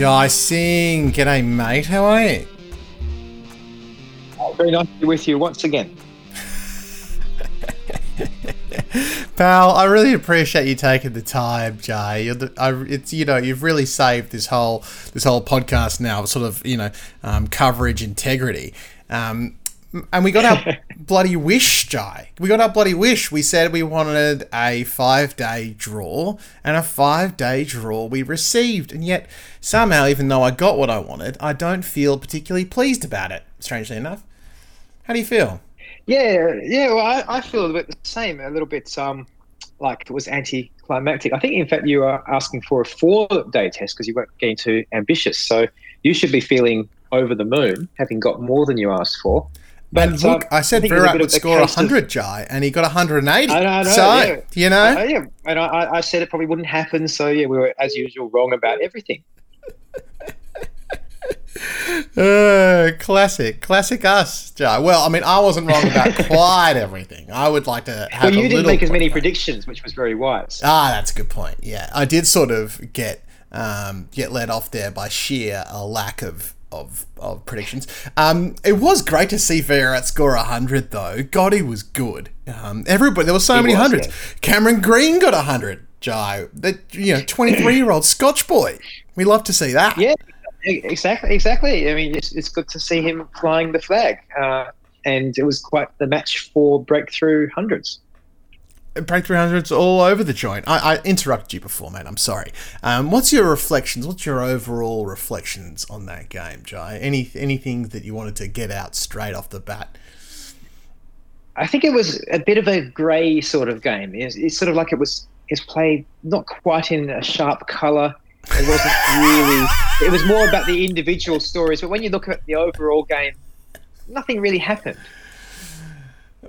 Jai Singh, g'day mate, how are you? Very nice to be with you once again. Pal, I really appreciate you taking the time, Jai. You're the, I, it's you know you've really saved this whole this whole podcast now, sort of you know um, coverage integrity. Um, and we got our bloody wish, Jai. We got our bloody wish. We said we wanted a five day draw, and a five day draw we received. And yet, somehow, even though I got what I wanted, I don't feel particularly pleased about it, strangely enough. How do you feel? Yeah, yeah. Well, I, I feel a bit the same. A little bit um, like it was anticlimactic. I think, in fact, you are asking for a four day test because you weren't getting too ambitious. So you should be feeling over the moon, having got more than you asked for. But and look, um, I said I Virat would score 100, of, Jai, and he got 180. I know, I know, so, yeah. you know? Uh, yeah, and I, I said it probably wouldn't happen. So, yeah, we were, as usual, wrong about everything. uh, classic, classic us, Jai. Well, I mean, I wasn't wrong about quite everything. I would like to have. Well, you didn't make as many predictions, which was very wise. Ah, that's a good point. Yeah, I did sort of get um, get led off there by sheer a lack of of, of predictions. Um, it was great to see Virat score 100, though. God, he was good. Um, everybody, there were so he many was, hundreds. Yeah. Cameron Green got 100, Jai. That, you know, 23 year old Scotch boy. We love to see that. Yeah, exactly. Exactly. I mean, it's, it's good to see him flying the flag. Uh, and it was quite the match for breakthrough hundreds. Breakthrough hundreds all over the joint. I, I interrupted you before, mate. I'm sorry. Um, what's your reflections? What's your overall reflections on that game, Jai? Any anything that you wanted to get out straight off the bat? I think it was a bit of a grey sort of game. It's, it's sort of like it was it's played not quite in a sharp colour. It wasn't really. It was more about the individual stories. But when you look at the overall game, nothing really happened.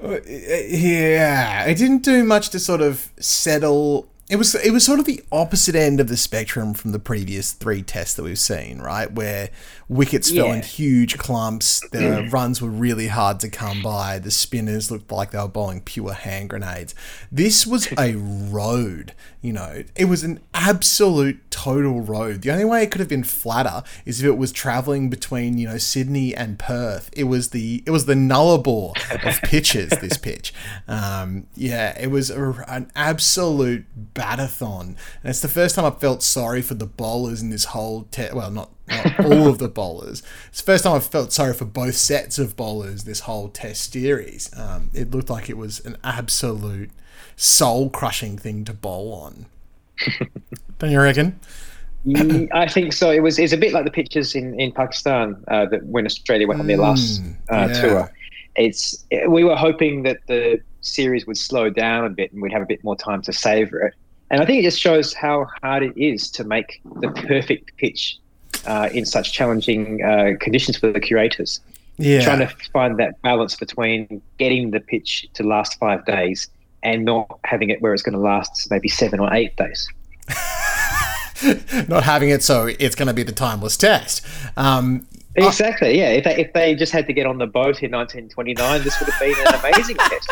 Uh, yeah, it didn't do much to sort of settle. It was it was sort of the opposite end of the spectrum from the previous three tests that we've seen, right? Where wickets yeah. fell in huge clumps, the runs were really hard to come by, the spinners looked like they were bowling pure hand grenades. This was a road, you know. It was an absolute total road. The only way it could have been flatter is if it was traveling between, you know, Sydney and Perth. It was the it was the nullarbor of pitches. this pitch, um, yeah, it was a, an absolute batathon, and it's the first time I felt sorry for the bowlers in this whole test. Well, not not all of the bowlers. It's the first time I've felt sorry for both sets of bowlers this whole test series. Um, it looked like it was an absolute soul crushing thing to bowl on. Don't you reckon? I think so. It was it's a bit like the pictures in in Pakistan uh, that when Australia went on their last mm, uh, yeah. tour. It's we were hoping that the series would slow down a bit and we'd have a bit more time to savor it. And I think it just shows how hard it is to make the perfect pitch uh, in such challenging uh, conditions for the curators. Yeah. Trying to find that balance between getting the pitch to last five days and not having it where it's going to last maybe seven or eight days. not having it so it's going to be the timeless test. Um, exactly. Yeah. If they, if they just had to get on the boat in 1929, this would have been an amazing test.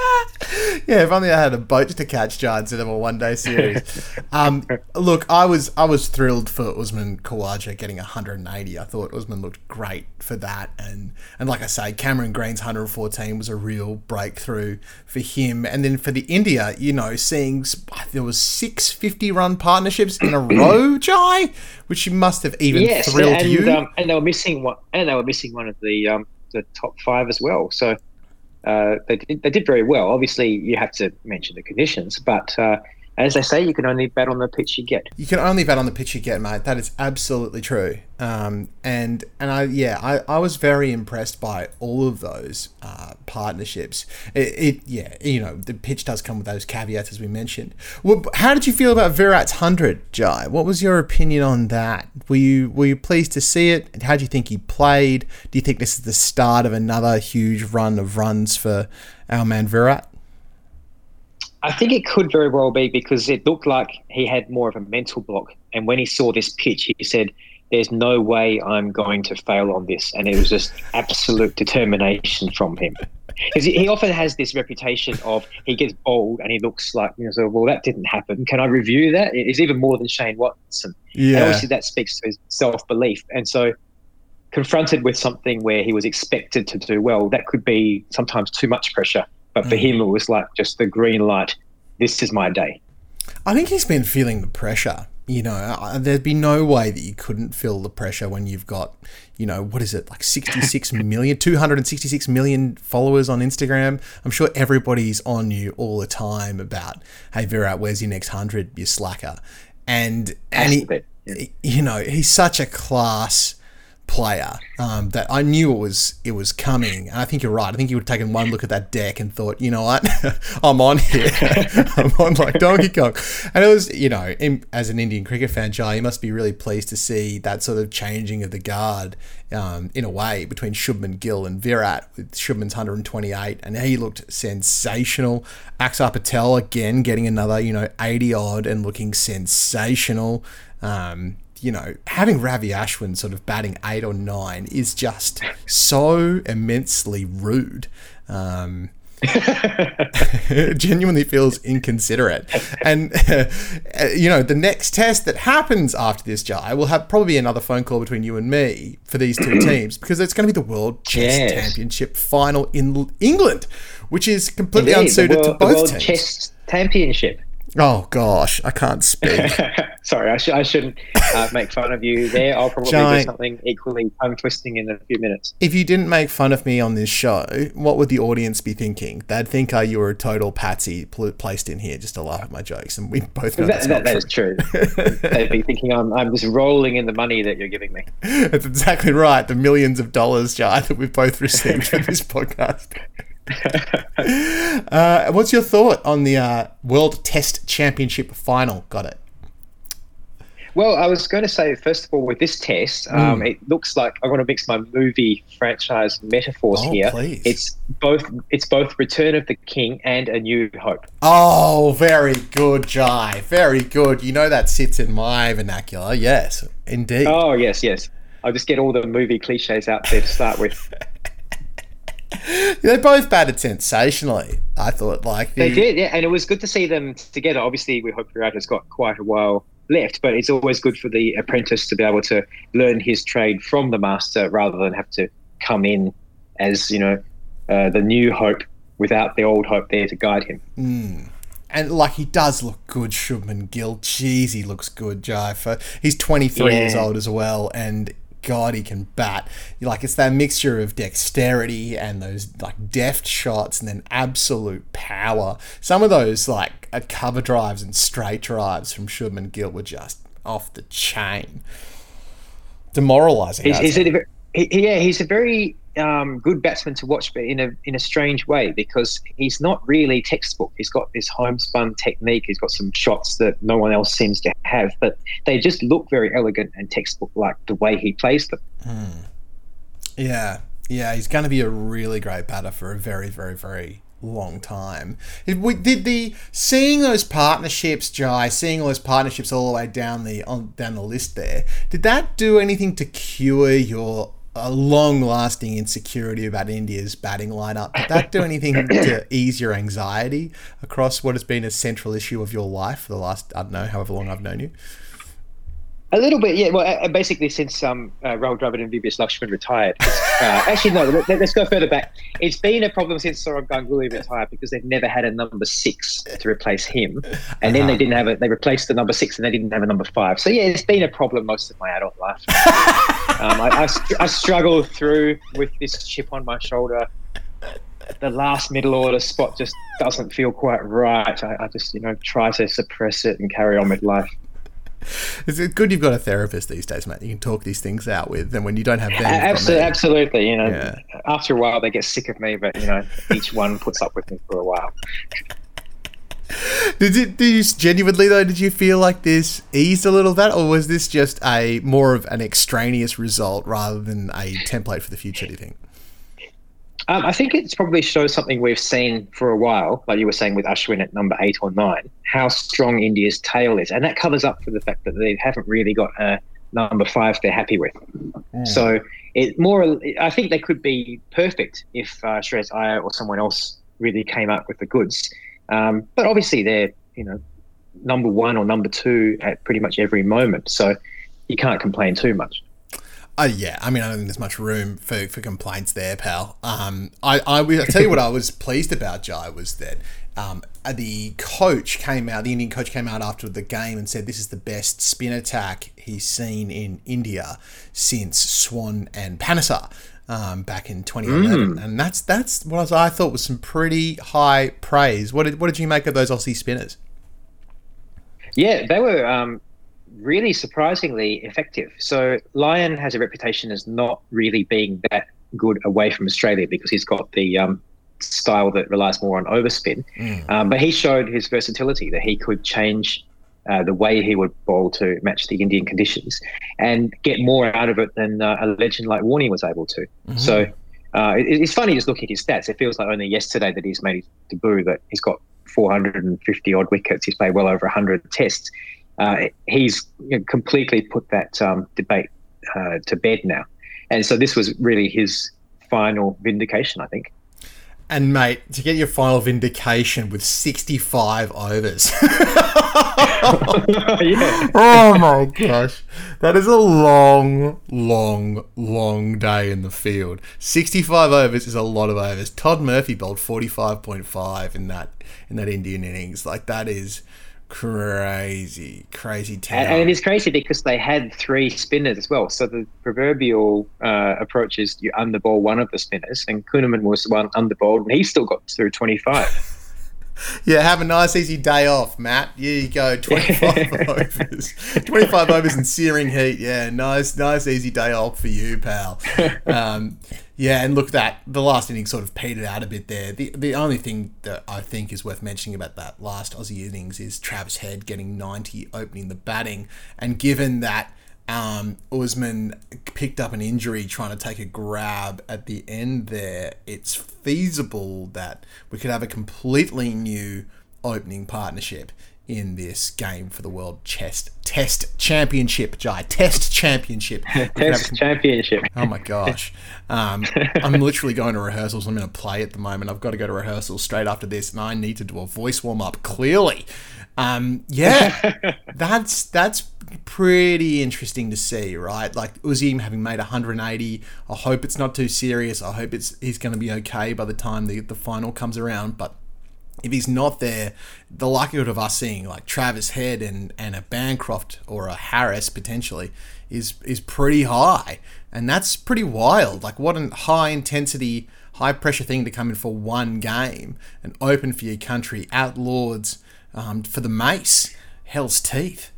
yeah, if only I had a boat to catch giants in a one day series. Um, look, I was I was thrilled for Usman Khawaja getting 180. I thought Usman looked great for that, and and like I say, Cameron Green's 114 was a real breakthrough for him. And then for the India, you know, seeing there was six 50 run partnerships in a row, Jai, which you must have even yes, thrilled and, you. Um, and they were missing one, and they were missing one of the um, the top five as well. So uh, they, did, they did very well. Obviously, you have to mention the conditions, but uh, as they say, you can only bet on the pitch you get. You can only bet on the pitch you get, mate. That is absolutely true. Um, and and I yeah, I, I was very impressed by all of those uh, partnerships. It, it, yeah, you know the pitch does come with those caveats as we mentioned. Well, how did you feel about Virat's hundred, Jai? What was your opinion on that? Were you were you pleased to see it? How do you think he played? Do you think this is the start of another huge run of runs for our man Virat? I think it could very well be because it looked like he had more of a mental block. And when he saw this pitch, he said, there's no way I'm going to fail on this. And it was just absolute determination from him. Because he often has this reputation of he gets bowled and he looks like, you know, so, well, that didn't happen. Can I review that? It's even more than Shane Watson. Yeah. And obviously that speaks to his self belief. And so, confronted with something where he was expected to do well, that could be sometimes too much pressure. But for mm. him, it was like just the green light. This is my day. I think he's been feeling the pressure you know, there'd be no way that you couldn't feel the pressure when you've got, you know, what is it, like 66 million, 266 million followers on Instagram. I'm sure everybody's on you all the time about, hey, Virat, where's your next 100, you slacker? And, and he, you know, he's such a class player um, that I knew it was it was coming. And I think you're right. I think you would have taken one look at that deck and thought, you know what, I'm on here. I'm on like Donkey Kong. And it was, you know, in, as an Indian cricket fan, Jai, you must be really pleased to see that sort of changing of the guard um, in a way between Shubman Gill and Virat with Shubman's 128, and he looked sensational. Axar Patel again getting another, you know, 80 odd and looking sensational. Um, you know, having Ravi Ashwin sort of batting eight or nine is just so immensely rude. Um, genuinely feels inconsiderate. And, uh, you know, the next test that happens after this, Jai, will have probably another phone call between you and me for these two teams because it's going to be the World Chess yes. Championship final in England, which is completely Indeed, unsuited world, to both World teams. Chess Championship. Oh gosh, I can't speak. Sorry, I, sh- I shouldn't uh, make fun of you there. I'll probably Giant, do something equally tongue twisting in a few minutes. If you didn't make fun of me on this show, what would the audience be thinking? They'd think uh, you were a total patsy pl- placed in here just to laugh at my jokes, and we both know that, that, that true. is true. They'd be thinking I'm, I'm just rolling in the money that you're giving me. That's exactly right. The millions of dollars, Jai, that we've both received for this podcast. uh, what's your thought on the uh, World Test Championship final? Got it. Well, I was going to say, first of all, with this test, mm. um, it looks like I want to mix my movie franchise metaphors oh, here. Please. It's both it's both Return of the King and A New Hope. Oh, very good, Jai. Very good. You know that sits in my vernacular. Yes, indeed. Oh, yes, yes. I'll just get all the movie cliches out there to start with. they both batted sensationally. I thought like the... they did, yeah, and it was good to see them together. Obviously, we hope Virat has got quite a while left, but it's always good for the apprentice to be able to learn his trade from the master rather than have to come in as you know uh, the new hope without the old hope there to guide him. Mm. And like he does look good, Shubman Gill. Jeez, he looks good, Jai. For he's 23 yeah. years old as well, and God, he can bat. Like it's that mixture of dexterity and those like deft shots, and then absolute power. Some of those like uh, cover drives and straight drives from Shubman Gill were just off the chain, demoralizing. He's, he's a, he, yeah, he's a very um, good batsman to watch, but in a in a strange way because he's not really textbook. He's got this homespun technique. He's got some shots that no one else seems to have, but they just look very elegant and textbook like the way he plays them. Hmm. Yeah, yeah, he's going to be a really great batter for a very, very, very long time. We did the seeing those partnerships, Jai, seeing all those partnerships all the way down the on down the list there. Did that do anything to cure your a long lasting insecurity about India's batting lineup. Did that do anything to ease your anxiety across what has been a central issue of your life for the last, I don't know, however long I've known you? A little bit, yeah. Well, basically, since um, uh, Rahul Dravid and VVS Laxman retired. Uh, actually, no. Let, us go further back. It's been a problem since Sourav Ganguly retired because they've never had a number six to replace him, and then they uh-huh. didn't have a. They replaced the number six, and they didn't have a number five. So yeah, it's been a problem most of my adult life. um, I, I, I struggle through with this chip on my shoulder the last middle order spot just doesn't feel quite right. I, I, just, you know, try to suppress it and carry on with life. It's good you've got a therapist these days, mate. You can talk these things out with, and when you don't have them, absolutely, absolutely. You know, yeah. after a while they get sick of me, but you know, each one puts up with me for a while. Did you, did you genuinely though? Did you feel like this eased a little that, or was this just a more of an extraneous result rather than a template for the future? Do you think? Um, I think it's probably shows something we've seen for a while, like you were saying with Ashwin at number eight or nine, how strong India's tail is, and that covers up for the fact that they haven't really got a, number five they're happy with. Mm. So it more, I think they could be perfect if uh, Shreyas Iyer or someone else really came up with the goods. Um, but obviously they're you know number one or number two at pretty much every moment, so you can't complain too much. Uh, yeah, I mean, I don't think there's much room for, for complaints there, pal. Um, I, I will tell you what I was pleased about, Jai, was that um, uh, the coach came out, the Indian coach came out after the game and said this is the best spin attack he's seen in India since Swann and Panesar. Um, back in 2011, mm. and that's that's what I thought was some pretty high praise. What did what did you make of those Aussie spinners? Yeah, they were um, really surprisingly effective. So Lyon has a reputation as not really being that good away from Australia because he's got the um, style that relies more on overspin. Mm. Um, but he showed his versatility that he could change uh, the way he would bowl to match the Indian conditions and get more out of it than uh, a legend like Warney was able to. Mm-hmm. So uh, it, it's funny just looking at his stats. It feels like only yesterday that he's made his debut that he's got 450 odd wickets. He's played well over 100 tests. Uh, he's you know, completely put that um, debate uh, to bed now. And so this was really his final vindication, I think. And mate, to get your final vindication with 65 overs. yeah. Oh my gosh. That is a long, long, long day in the field. 65 overs is a lot of overs. Todd Murphy bowled 45.5 in that in that Indian innings. Like that is crazy, crazy And, and, it is crazy because they had three spinners as well. So the proverbial uh, approach is you underbowl one of the spinners, and Kuhnemann was the one underbowled, and he still got through 25. Yeah, have a nice easy day off, Matt. Here you go, 25 overs. 25 overs in searing heat. Yeah, nice, nice easy day off for you, pal. Um, yeah, and look, that the last inning sort of petered out a bit there. The the only thing that I think is worth mentioning about that last Aussie innings is Travis Head getting 90 opening the batting, and given that um, Usman picked up an injury trying to take a grab at the end there, it's feasible that we could have a completely new opening partnership in this game for the World Chest Test Championship, Jai. Test Championship. Test Championship. Oh my gosh. Um, I'm literally going to rehearsals. I'm going to play at the moment. I've got to go to rehearsals straight after this, and I need to do a voice warm up clearly. Um, yeah, that's that's pretty interesting to see, right? Like Uzim having made 180. I hope it's not too serious. I hope it's he's going to be okay by the time the the final comes around. But if he's not there, the likelihood of us seeing like Travis Head and, and a Bancroft or a Harris potentially is is pretty high, and that's pretty wild. Like what a high intensity, high pressure thing to come in for one game and open for your country at Lords um, for the Mace, Hell's Teeth.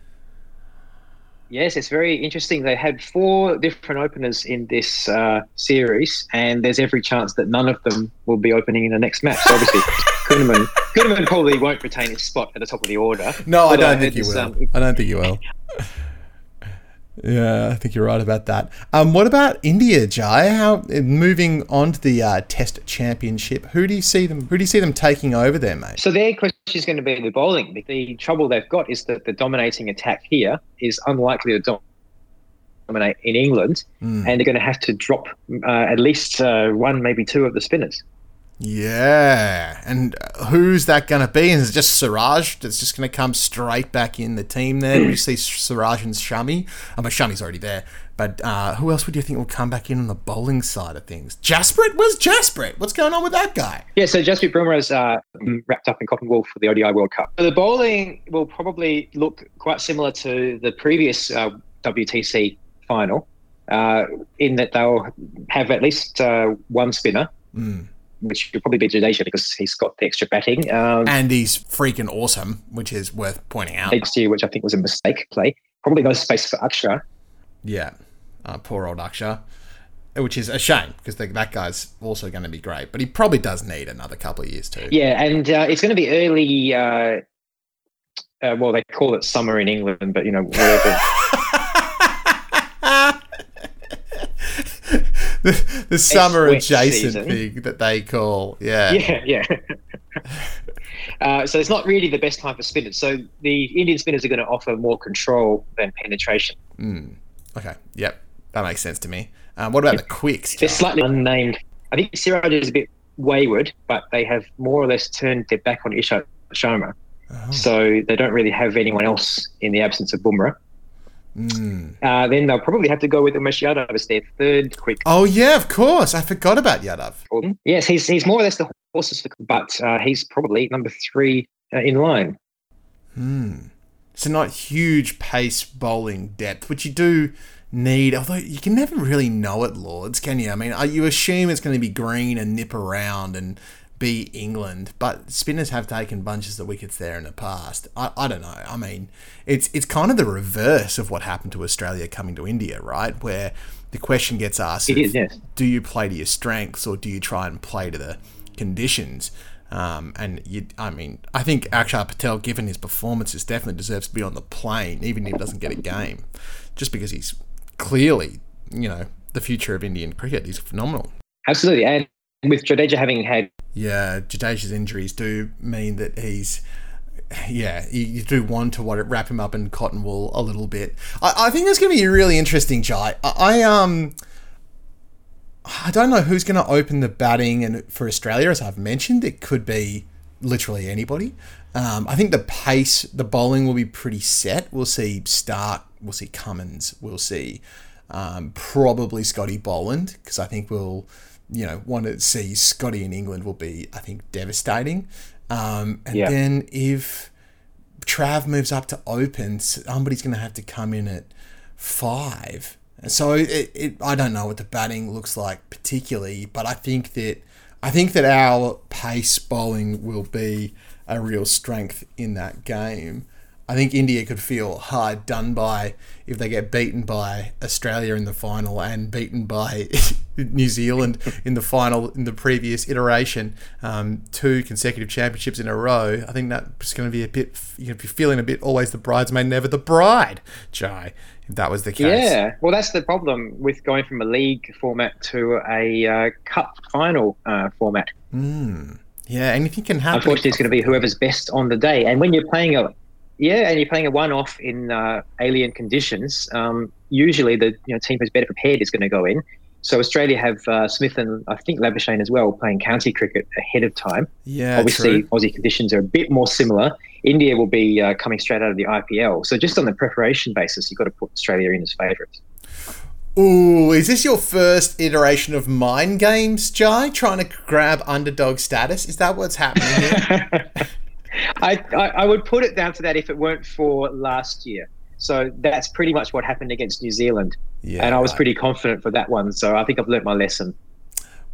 Yes, it's very interesting. They had four different openers in this uh, series, and there's every chance that none of them will be opening in the next match. Obviously, Kuhnemann, Kuhnemann probably won't retain his spot at the top of the order. No, I don't think he will. Um, I don't think he will. Yeah, I think you're right about that. Um, what about India, Jai? How moving on to the uh, Test Championship? Who do you see them? Who do you see them taking over there, mate? So their question is going to be the bowling. The trouble they've got is that the dominating attack here is unlikely to dominate in England, mm. and they're going to have to drop uh, at least uh, one, maybe two of the spinners. Yeah, and who's that going to be? Is it just Siraj that's just going to come straight back in the team there? You see Siraj and Shami? I mean, Shami's already there, but uh, who else would you think will come back in on the bowling side of things? Jasprit? Where's Jasprit? What's going on with that guy? Yeah, so Jasprit Bumrah is uh, wrapped up in cotton wool for the ODI World Cup. The bowling will probably look quite similar to the previous uh, WTC final, uh, in that they'll have at least uh, one spinner. Mm which would probably be Jadeja because he's got the extra batting. Um, and he's freaking awesome, which is worth pointing out. Last year, which I think was a mistake play. Probably no space for Akshar. Yeah, uh, poor old Akshar. Which is a shame because that guy's also going to be great, but he probably does need another couple of years too. Yeah, and uh, it's going to be early. Uh, uh, well, they call it summer in England, but you know, whatever. the, the summer adjacent season. thing that they call yeah yeah yeah uh, so it's not really the best time for spinners so the indian spinners are going to offer more control than penetration mm. Okay. Yep. That makes sense to me. Um, what about the quicks? They're slightly unnamed. I think Siraj is a bit wayward, but they have more or less turned their back on Ishant Sharma. Oh. So they don't really have anyone else in the absence of Bumrah. Mm. Uh, then they'll probably have to go with Umesh Yadav as their third quick. Oh yeah, of course. I forgot about Yadav. Yes, he's he's more or less the horses, but uh, he's probably number three uh, in line. Hmm. So not huge pace bowling depth, which you do need. Although you can never really know it, Lords, can you? I mean, you assume it's going to be green and nip around and be England, but spinners have taken bunches of wickets there in the past. I, I don't know. I mean, it's it's kind of the reverse of what happened to Australia coming to India, right? Where the question gets asked: is, yes. Do you play to your strengths or do you try and play to the conditions? Um, and you, I mean, I think Akshar Patel, given his performances, definitely deserves to be on the plane, even if he doesn't get a game, just because he's clearly, you know, the future of Indian cricket. He's phenomenal. Absolutely, and with Jadeja having had yeah, Jadeja's injuries do mean that he's yeah, you, do want to wrap him up in cotton wool a little bit. I, I think that's going to be a really interesting, Jai. I, I um I don't know who's going to open the batting and for Australia, as I've mentioned, it could be literally anybody. Um, I think the pace, the bowling will be pretty set. We'll see Starc, we'll see Cummins, we'll see um, probably Scotty Boland because I think we'll, you know, want to see Scotty in England will be, I think, devastating. Um, and yeah. then if Trav moves up to open, somebody's going to have to come in at five so it, it, I don't know what the batting looks like particularly, but I think that I think that our pace bowling will be a real strength in that game. I think India could feel hard done by if they get beaten by Australia in the final and beaten by New Zealand in the final in the previous iteration, um, two consecutive championships in a row. I think that's going to be a bit. If you're going to be feeling a bit always the bridesmaid, never the bride, Jai. If that was the case. Yeah, well, that's the problem with going from a league format to a uh, cup final uh, format. Mm. Yeah, anything can happen. Unfortunately, it's going to be whoever's best on the day. And when you're playing a yeah, and you're playing a one-off in uh, alien conditions. Um, usually, the you know team who's better prepared is going to go in. So Australia have uh, Smith and I think Labuschagne as well playing county cricket ahead of time. Yeah, obviously true. Aussie conditions are a bit more similar. India will be uh, coming straight out of the IPL. So just on the preparation basis, you've got to put Australia in as favourites. Ooh, is this your first iteration of mind games, Jai? Trying to grab underdog status? Is that what's happening here? I, I, I would put it down to that if it weren't for last year. So that's pretty much what happened against New Zealand. Yeah, and I was pretty confident for that one. So I think I've learnt my lesson.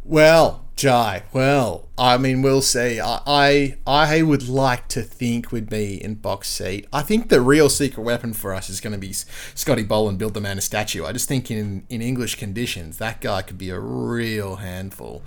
Well, Jai, well, I mean, we'll see. I, I, I would like to think we'd be in box seat. I think the real secret weapon for us is going to be Scotty Boland build the man a statue. I just think in in English conditions, that guy could be a real handful.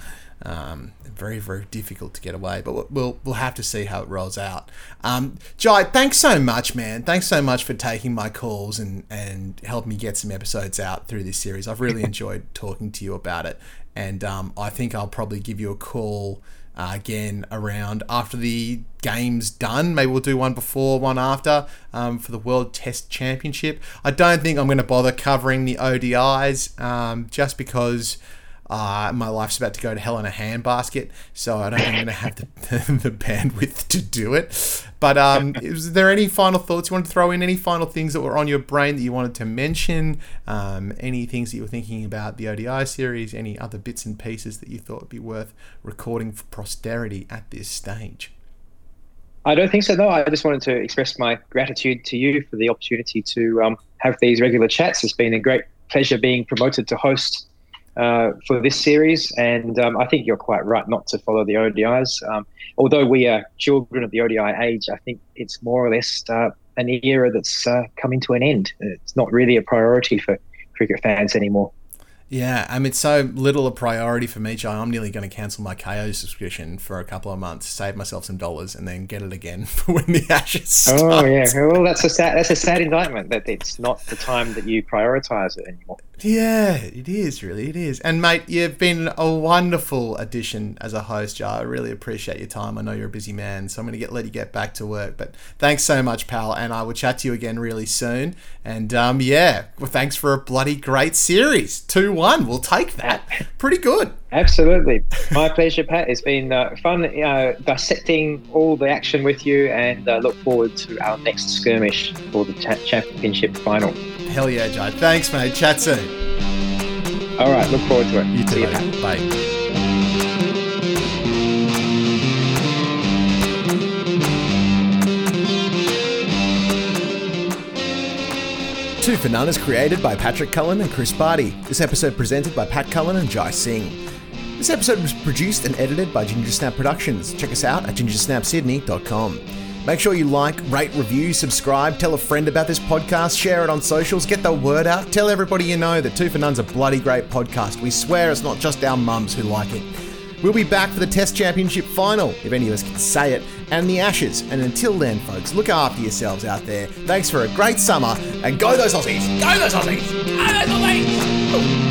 Um, very very difficult to get away, but we'll we'll have to see how it rolls out. Um, Jai, thanks so much, man. Thanks so much for taking my calls and and helping me get some episodes out through this series. I've really enjoyed talking to you about it, and um, I think I'll probably give you a call. Uh, again around after the game's done. Maybe we'll do one before, one after um, for the World Test Championship. I don't think I'm going to bother covering the ODIs um, just because uh, my life's about to go to hell in a handbasket, so I don't think I'm going to have the, the, the, bandwidth to do it. But um, is there any final thoughts you want to throw in? Any final things that were on your brain that you wanted to mention? Um, any things that you were thinking about the ODI series? Any other bits and pieces that you thought would be worth recording for posterity at this stage? I don't think so. though. I just wanted to express my gratitude to you for the opportunity to um, have these regular chats. It's been a great pleasure being promoted to host uh, for this series. And um, I think you're quite right not to follow the ODIs. Um, although we are children of the ODI age, I think it's more or less uh, an era that's uh, coming to an end. It's not really a priority for cricket fans anymore. Yeah, I mean, it's so little a priority for me, Joe. I'm nearly going to cancel my Kayo subscription for a couple of months, save myself some dollars, and then get it again for when the Ashes start. Oh yeah, well that's a sad that's a sad indictment that it's not the time that you prioritise it anymore. Yeah, it is really. It is. And mate, you've been a wonderful addition as a host, Jar. I really appreciate your time. I know you're a busy man, so I'm going to get let you get back to work. But thanks so much, pal. And I will chat to you again really soon. And um, yeah, well, thanks for a bloody great series. Two one, we'll take that. Pretty good. Absolutely, my pleasure, Pat. It's been uh, fun uh, dissecting all the action with you, and uh, look forward to our next skirmish for the championship final. Hell yeah, Jai. Thanks, mate. Chat soon. All right. Look forward to it. You too. You, Bye. Two for None is created by Patrick Cullen and Chris Barty. This episode presented by Pat Cullen and Jai Singh. This episode was produced and edited by Ginger Snap Productions. Check us out at gingersnapsydney.com. Make sure you like, rate, review, subscribe, tell a friend about this podcast, share it on socials, get the word out. Tell everybody you know that Two for None's a bloody great podcast. We swear it's not just our mums who like it. We'll be back for the Test Championship final, if any of us can say it, and the Ashes. And until then, folks, look after yourselves out there. Thanks for a great summer, and go those Aussies! Go those Aussies! Go those Aussies!